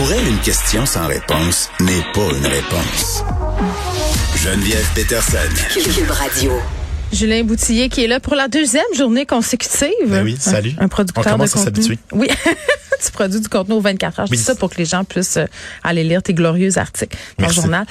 Pour elle, une question sans réponse n'est pas une réponse. Geneviève Peterson. Cube Radio. Julien Boutillier qui est là pour la deuxième journée consécutive. Ben oui, salut. Un, un producteur On commence de à contenu. Oui, tu produis du contenu aux 24 heures. Je Oui. dis ça pour que les gens puissent euh, aller lire tes glorieux articles dans le Merci. journal.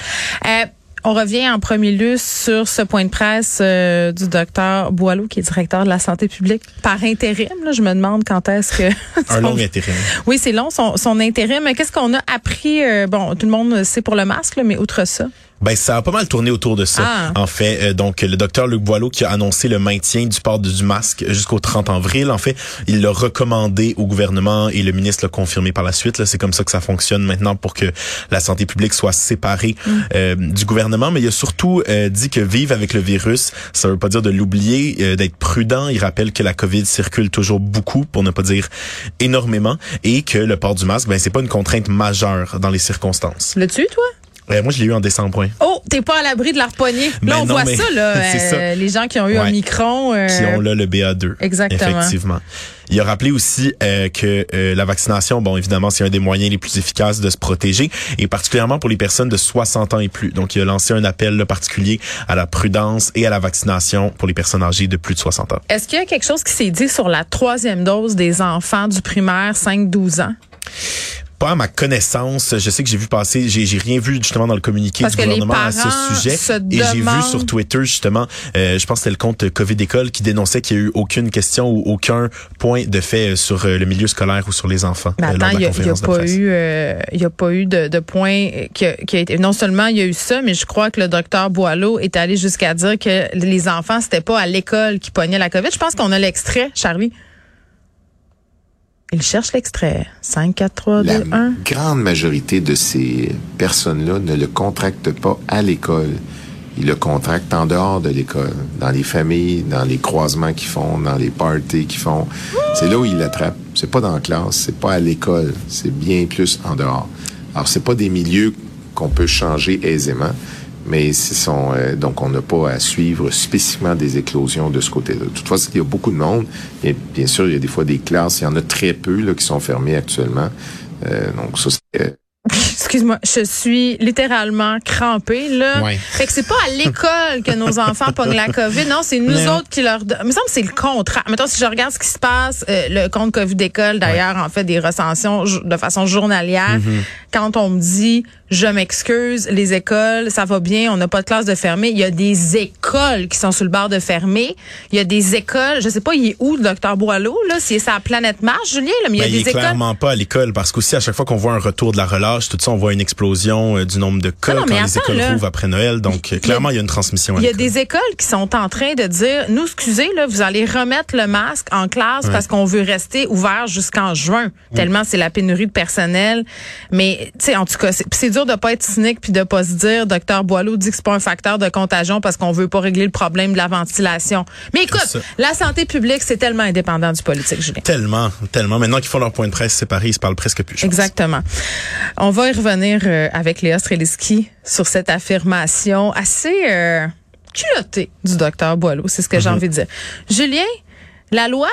Euh, on revient en premier lieu sur ce point de presse euh, du docteur Boileau, qui est directeur de la santé publique par intérim. Là, je me demande quand est-ce que... Un long intérim. Oui, c'est long, son, son intérim. Mais Qu'est-ce qu'on a appris? euh, bon, tout le monde sait pour le masque, là, mais outre ça? Ben ça a pas mal tourné autour de ça. Ah. En fait, euh, donc le docteur Luc Boileau qui a annoncé le maintien du port du masque jusqu'au 30 avril. En fait, il l'a recommandé au gouvernement et le ministre l'a confirmé par la suite. Là, c'est comme ça que ça fonctionne maintenant pour que la santé publique soit séparée euh, du gouvernement. Mais il a surtout euh, dit que vivre avec le virus, ça veut pas dire de l'oublier, d'être prudent. Il rappelle que la COVID circule toujours beaucoup, pour ne pas dire énormément, et que le port du masque, ben c'est pas une contrainte majeure dans les circonstances. L'as-tu, toi? Euh, moi, je l'ai eu en décembre. Oh, t'es pas à l'abri de la repoigner. Là, Mais on non, voit ça, là. c'est euh, ça. les gens qui ont eu un micron. euh, qui ont là le BA2. Exactement. Effectivement. Il a rappelé aussi euh, que la vaccination, bon, évidemment, c'est un des moyens les plus efficaces de se protéger, et particulièrement pour les personnes de 60 ans et plus. Donc, il a lancé un appel là, particulier à la prudence et à la vaccination pour les personnes âgées de plus de 60 ans. Est-ce qu'il y a quelque chose qui s'est dit sur la troisième dose des enfants du primaire 5-12 ans? Pas à ma connaissance, je sais que j'ai vu passer, j'ai j'ai rien vu justement dans le communiqué Parce du gouvernement à ce sujet. et j'ai vu sur Twitter justement, euh, je pense que c'était le compte Covid École qui dénonçait qu'il y a eu aucune question ou aucun point de fait euh, sur euh, le milieu scolaire ou sur les enfants. Mais euh, attends, il n'y a, y a pas eu, euh, y a pas eu de, de point qui a, qui a été. Non seulement il y a eu ça, mais je crois que le docteur Boileau est allé jusqu'à dire que les enfants c'était pas à l'école qui pognaient la COVID. Je pense qu'on a l'extrait, Charlie. Il cherche l'extrait. 5, 4, 3, 2, La 1. grande majorité de ces personnes-là ne le contractent pas à l'école. Ils le contractent en dehors de l'école, dans les familles, dans les croisements qu'ils font, dans les parties qu'ils font. C'est là où ils l'attrapent. C'est pas dans la classe, c'est pas à l'école, c'est bien plus en dehors. Alors c'est pas des milieux qu'on peut changer aisément, mais ce sont euh, donc on n'a pas à suivre spécifiquement des éclosions de ce côté-là. Toutefois, il y a beaucoup de monde. Et bien sûr, il y a des fois des classes, il y en a très peu là, qui sont fermées actuellement. Euh, donc ça, c'est euh, Excuse-moi, je suis littéralement crampée là. Ouais. Fait que c'est pas à l'école que nos enfants pognent la COVID, non, c'est nous Non. autres qui leur donnent. Il me semble que c'est le contraire. Mettons si je regarde ce qui se passe, euh, le compte Covid d'école d'ailleurs en fait des recensions de façon journalière. Mm-hmm. Quand on me dit je m'excuse, les écoles, ça va bien, on n'a pas de classe de fermer, il y a des écoles qui sont sur le bord de fermer. Il y a des écoles, je sais pas, il est où le docteur Boileau là, si c'est sa planète Mars, Julien, là, mais il y a Ben, il des est écoles clairement pas à l'école parce qu'aussi à chaque fois qu'on voit un retour de la relâche, tout ça, on voit une explosion euh, du nombre de cas Non, non, mais quand les écoles là. rouvrent après Noël. Donc, euh, clairement, il y a une transmission à Il y a des écoles qui sont en train de dire, nous, excusez, là, vous allez remettre le masque en classe parce qu'on veut rester ouvert jusqu'en juin. Tellement c'est la pénurie de personnel. Mais, tu sais, en tout cas, c'est, dur de pas être cynique puis de pas se dire, docteur Boileau dit que c'est pas un facteur de contagion parce qu'on veut pas régler le problème de la ventilation. Mais écoute, la santé publique, c'est tellement indépendant du politique, Julien. Tellement, tellement. Maintenant qu'ils font leur point de presse séparés, ils se parlent presque plus. Exactement. On va y revenir euh, avec Léa Streliski sur cette affirmation assez euh, culottée du docteur Boileau. C'est ce que j'ai Mm-hmm. envie de dire. Julien, la loi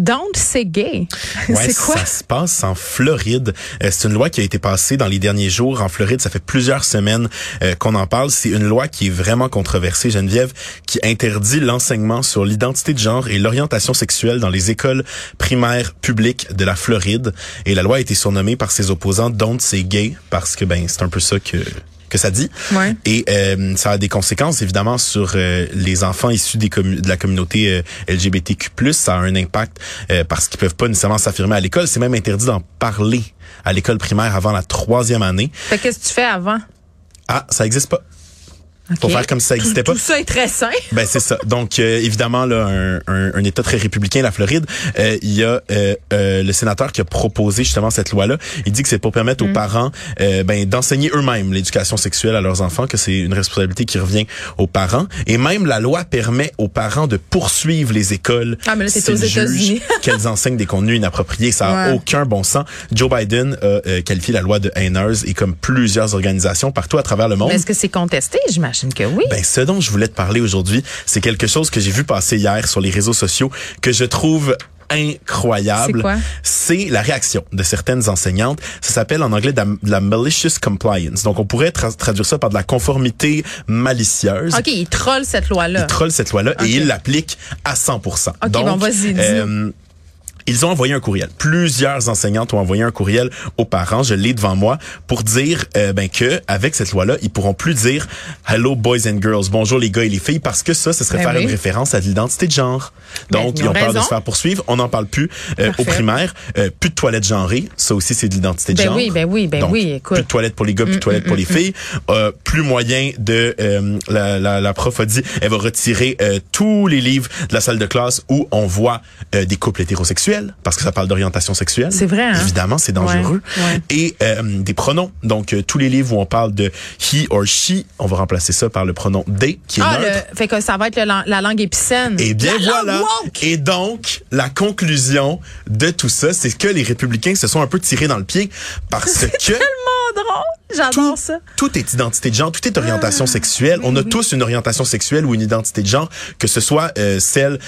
Don't Say Gay, Ouais, c'est quoi? Ça se passe en Floride. Euh, c'est une loi qui a été passée dans les derniers jours en Floride. Ça fait plusieurs semaines euh, qu'on en parle. C'est une loi qui est vraiment controversée, Geneviève, qui interdit l'enseignement sur l'identité de genre et l'orientation sexuelle dans les écoles primaires publiques de la Floride. Et la loi a été surnommée par ses opposants Don't Say Gay parce que ben c'est un peu ça que que ça dit. Ouais. Et euh, ça a des conséquences évidemment sur euh, les enfants issus des de la communauté euh, LGBTQ+. Ça a un impact euh, parce qu'ils peuvent pas nécessairement s'affirmer à l'école. C'est même interdit d'en parler à l'école primaire avant la troisième année. Fait que qu'est-ce que tu fais avant? Ah, ça existe pas. Faut OK. faire comme si ça Tout- existait pas. Tout ça est très sain. Ben c'est ça. Donc euh, évidemment là un, un, un État très républicain, la Floride, euh, il y a euh, euh, le sénateur qui a proposé justement cette loi-là. Il dit que c'est pour permettre aux parents euh, ben d'enseigner eux-mêmes l'éducation sexuelle à leurs enfants, que c'est une responsabilité qui revient aux parents. Et même la loi permet aux parents de poursuivre les écoles Ah, mais là, s'ils aux États-Unis. jugent qu'elles enseignent des contenus inappropriés. Ça a Ouais. aucun bon sens. Joe Biden a euh, qualifié la loi de haineuse et comme plusieurs organisations partout à travers le monde. Est-ce que c'est contesté? J'imagine que oui. Ben, ce dont je voulais te parler aujourd'hui, c'est quelque chose que j'ai vu passer hier sur les réseaux sociaux que je trouve incroyable. C'est la réaction de certaines enseignantes. Ça s'appelle en anglais de la, de la malicious compliance. Donc, on pourrait tra- traduire ça par de la conformité malicieuse. OK, il troll cette loi-là. Ils trollent cette loi-là et ils l'appliquent à 100%. Ok, Donc, bon, vas-y, euh, ils ont envoyé un courriel. Plusieurs enseignantes ont envoyé un courriel aux parents, je l'ai devant moi, pour dire euh, ben que avec cette loi-là, ils pourront plus dire hello boys and girls, bonjour les gars et les filles parce que ça ce serait Ben faire oui. une référence à l'identité de genre. Ben, Donc ils ils ont peur de se faire poursuivre, on n'en parle plus euh, au Parfait. primaire, Euh, plus de toilettes genrées, ça aussi c'est de l'identité de Ben genre. oui, ben oui, ben Donc, oui, écoute. Plus de toilettes pour les gars, plus de toilettes pour les filles. Euh, plus moyen de... la, la, la prof a dit, elle va retirer tous les livres de la salle de classe où on voit des couples hétérosexuels, parce que ça parle d'orientation sexuelle. C'est vrai, hein? Évidemment, c'est dangereux. Ouais, ouais. Et euh, des pronoms. Donc, euh, tous les livres où on parle de he or she, on va remplacer ça par le pronom they, qui est Ah, neutre. le, fait que ça va être le la langue épicène. Et bien La langue voilà. Et donc, la conclusion de tout ça, c'est que les républicains se sont un peu tirés dans le pied parce que. J'adore tout, ça. tout est identité de genre, tout est orientation sexuelle. On a tous une orientation sexuelle ou une identité de genre, que ce soit euh, celle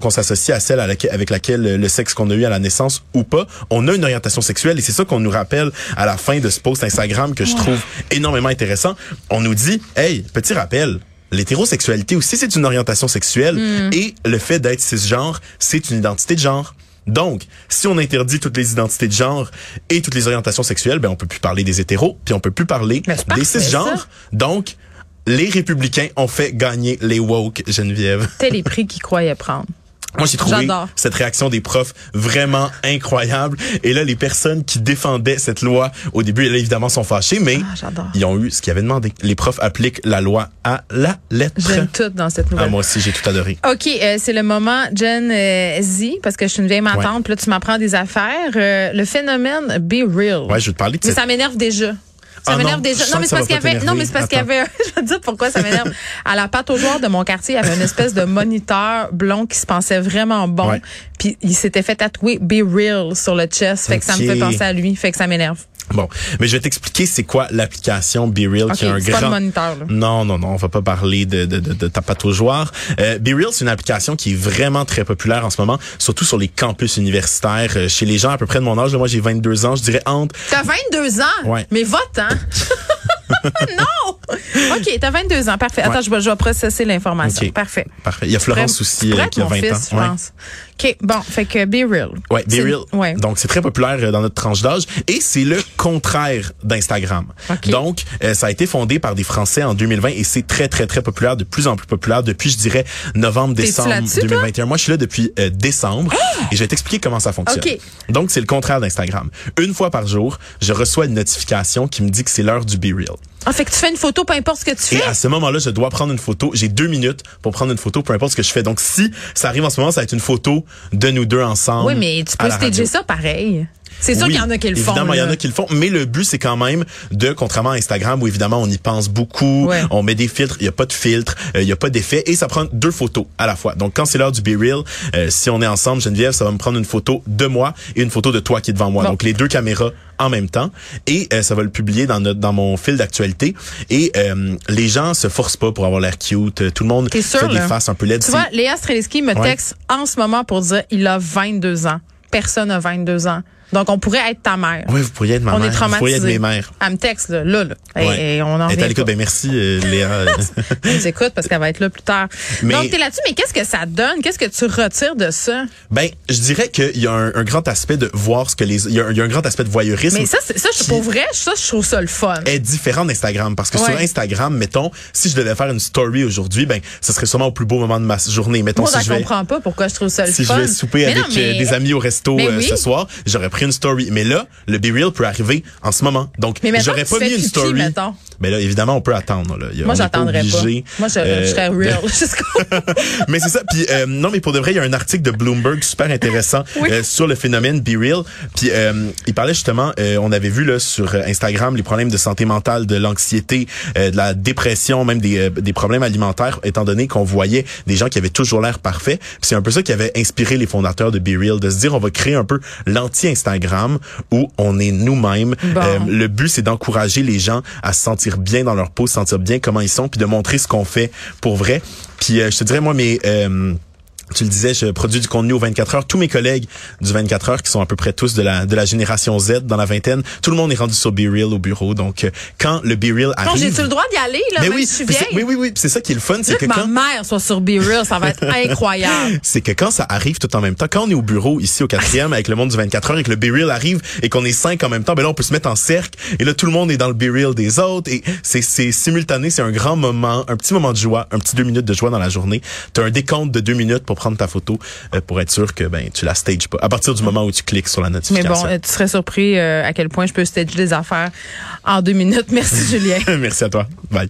qu'on s'associe à celle à laquelle- avec laquelle euh, le sexe qu'on a eu à la naissance ou pas. On a une orientation sexuelle et c'est ça qu'on nous rappelle à la fin de ce post Instagram que je trouve énormément intéressant. On nous dit, hey, petit rappel. L'hétérosexualité aussi, c'est une orientation sexuelle et le fait d'être cisgenre, c'est une identité de genre. Donc, si on interdit toutes les identités de genre et toutes les orientations sexuelles, ben on peut plus parler des hétéros, puis on peut plus parler des cisgenres. Donc, les républicains ont fait gagner les woke, Geneviève. C'était les prix qu'ils croyaient prendre. Moi, j'ai trouvé cette réaction des profs vraiment incroyable. Et là, les personnes qui défendaient cette loi, au début, là, évidemment, sont fâchées, mais Ah, ils ont eu ce qu'ils avaient demandé. Les profs appliquent la loi à la lettre. J'aime tout dans cette Ah, nouvelle. moi aussi, j'ai tout adoré. OK, euh, c'est le moment, Jen euh, Z, parce que je suis une vieille matante, puis là, tu m'apprends des affaires. Euh, le phénomène Be Real. Ouais, je vais te parler de Mais cette... ça m'énerve déjà. Ça Ah m'énerve déjà. Non, mais c'est parce qu'il y avait. Non, mais c'est parce qu'il y avait. Je vais te dire pourquoi ça m'énerve. À la pâte aux joueurs de mon quartier, il y avait une espèce de moniteur blond qui se pensait vraiment bon. Ouais. Puis il s'était fait tatouer Be Real sur le chest. Fait que ça me fait penser à lui. Fait que ça m'énerve. Bon, mais je vais t'expliquer c'est quoi l'application BeReal OK, qui a un grand pas le moniteur, là. Non, non, non, on va pas parler de, de, de, de aux joueurs. Euh, BeReal, c'est une application qui est vraiment très populaire en ce moment, surtout sur les campus universitaires, euh, chez les gens à peu près de mon âge. Moi, j'ai 22 ans, je dirais entre. T'as 22 ans? Ouais. Mais vote, hein? non! OK, t'as 22 ans. Parfait. Attends, Ouais. je vais, je vais processer l'information. Parfait. Parfait. Il y a Florence aussi euh, qui a être mon 20 fils, ans. je Ouais. pense. OK, bon, fait que Be Real. Ouais, C'est- BeReal. Ouais. Donc c'est très populaire euh, dans notre tranche d'âge et c'est le contraire d'Instagram. OK. Donc euh, ça a été fondé par des Français en 2020 et c'est très très très populaire, de plus en plus populaire depuis je dirais novembre décembre là-dessus, toi? 2021. Moi je suis là depuis euh, décembre et je vais t'expliquer comment ça fonctionne. OK. Donc c'est le contraire d'Instagram. Une fois par jour, je reçois une notification qui me dit que c'est l'heure du Be Real. Ah, fait que tu fais une photo, peu importe ce que tu Et fais. à ce moment-là, je dois prendre une photo. J'ai deux minutes pour prendre une photo, peu importe ce que je fais. Donc, si ça arrive en ce moment, ça va être une photo de nous deux ensemble. Oui, mais tu peux stager ça pareil. C'est sûr Oui, qu'il y en a qui le font. Évidemment, il y en a qui le font, mais le but c'est quand même de, contrairement à Instagram où évidemment on y pense beaucoup, Ouais. on met des filtres, il y a pas de filtre, euh, il y a pas d'effet et ça prend deux photos à la fois. Donc quand c'est l'heure du Be Real, euh, si on est ensemble, Geneviève, ça va me prendre une photo de moi et une photo de toi qui est devant moi. Bon. Donc les deux caméras en même temps et euh, ça va le publier dans notre dans mon fil d'actualité et euh, les gens se forcent pas pour avoir l'air cute, Euh, tout le monde T'es sûr, fait des là? faces un peu laides. Tu vois, Léa Streliski me Ouais. texte en ce moment pour dire il a 22 ans. Personne n'a 22 ans. Donc, on pourrait être ta mère. Oui, vous pourriez être ma on mère, est vous traumatisés. pourriez être mes mères. Elle me texte, là, là, là. Et- Ouais. Et, on en Elle est à l'écoute. Ben merci euh, Léa. Elle nous écoute parce qu'elle va être là plus tard. Mais- Donc, t'es là-dessus, mais qu'est-ce que ça donne? Qu'est-ce que tu retires de ça? Ben, je dirais qu'il y a un, un grand aspect de voir ce que les, il y a un, il y a un grand aspect de voyeurisme. Mais ça, ça, je pour vrai, ça, je trouve ça le fun. est différent d'Instagram parce que Ouais. sur Instagram, mettons, si je devais faire une story aujourd'hui, ben, ce serait sûrement au plus beau moment de ma journée. Mettons, Moi, si je je vais, comprends pas pourquoi je trouve ça le si je fun. vais souper Mais avec non, mais- euh, des amis au resto Mais euh, ce soir, j'aurais pris une story. Mais là, le Be Real peut arriver en ce moment. Donc, j'aurais pas mis une story. Mais là, évidemment, on peut attendre. Là. Moi, j'attendrais pas. Moi, je, euh, je serais de- real. Jusqu'au- mais c'est ça. Puis euh, non, mais pour de vrai, il y a un article de Bloomberg super intéressant Oui. euh, sur le phénomène Be Real. Puis euh, il parlait justement, euh, on avait vu là sur euh, Instagram les problèmes de santé mentale, de l'anxiété, euh, de la dépression, même des, euh, des problèmes alimentaires, étant donné qu'on voyait des gens qui avaient toujours l'air parfait. Puis c'est un peu ça qui avait inspiré les fondateurs de Be Real, de se dire on va créer un peu l'anti-Instagram où on est nous-mêmes. Bon. Euh, le but c'est d'encourager les gens à se sentir bien dans leur peau, se sentir bien comment ils sont, puis de montrer ce qu'on fait pour vrai. Puis euh, je te dirais moi mes euh, tu le disais, je produis du contenu aux 24 heures. Tous mes collègues du 24 heures, qui sont à peu près tous de la de la génération Z, dans la vingtaine, tout le monde est rendu sur Be Real au bureau. Donc, euh, quand le Be Real arrive... Non, j'ai-tu le droit d'y aller, là, mais même oui, si je suis vieille? oui, oui, oui. C'est ça qui est le fun, c'est que que quand... ma mère soit sur Be Real, ça va être incroyable. c'est que quand ça arrive tout en même temps, quand on est au bureau ici au quatrième avec le monde du 24 heures et que le Be Real arrive et qu'on est cinq en même temps, ben là on peut se mettre en cercle et là tout le monde est dans le Be Real des autres et c'est c'est simultané, c'est un grand moment, un petit moment de joie, un petit deux minutes de joie dans la journée. Tu as un décompte de deux minutes pour prendre ta photo euh, pour être sûr que ben tu la stages pas. À partir du moment où tu cliques sur la Mais notification. bon, euh, tu serais surpris euh, à quel point je peux stager des affaires en deux minutes. Merci, Julien. Merci à toi. Bye.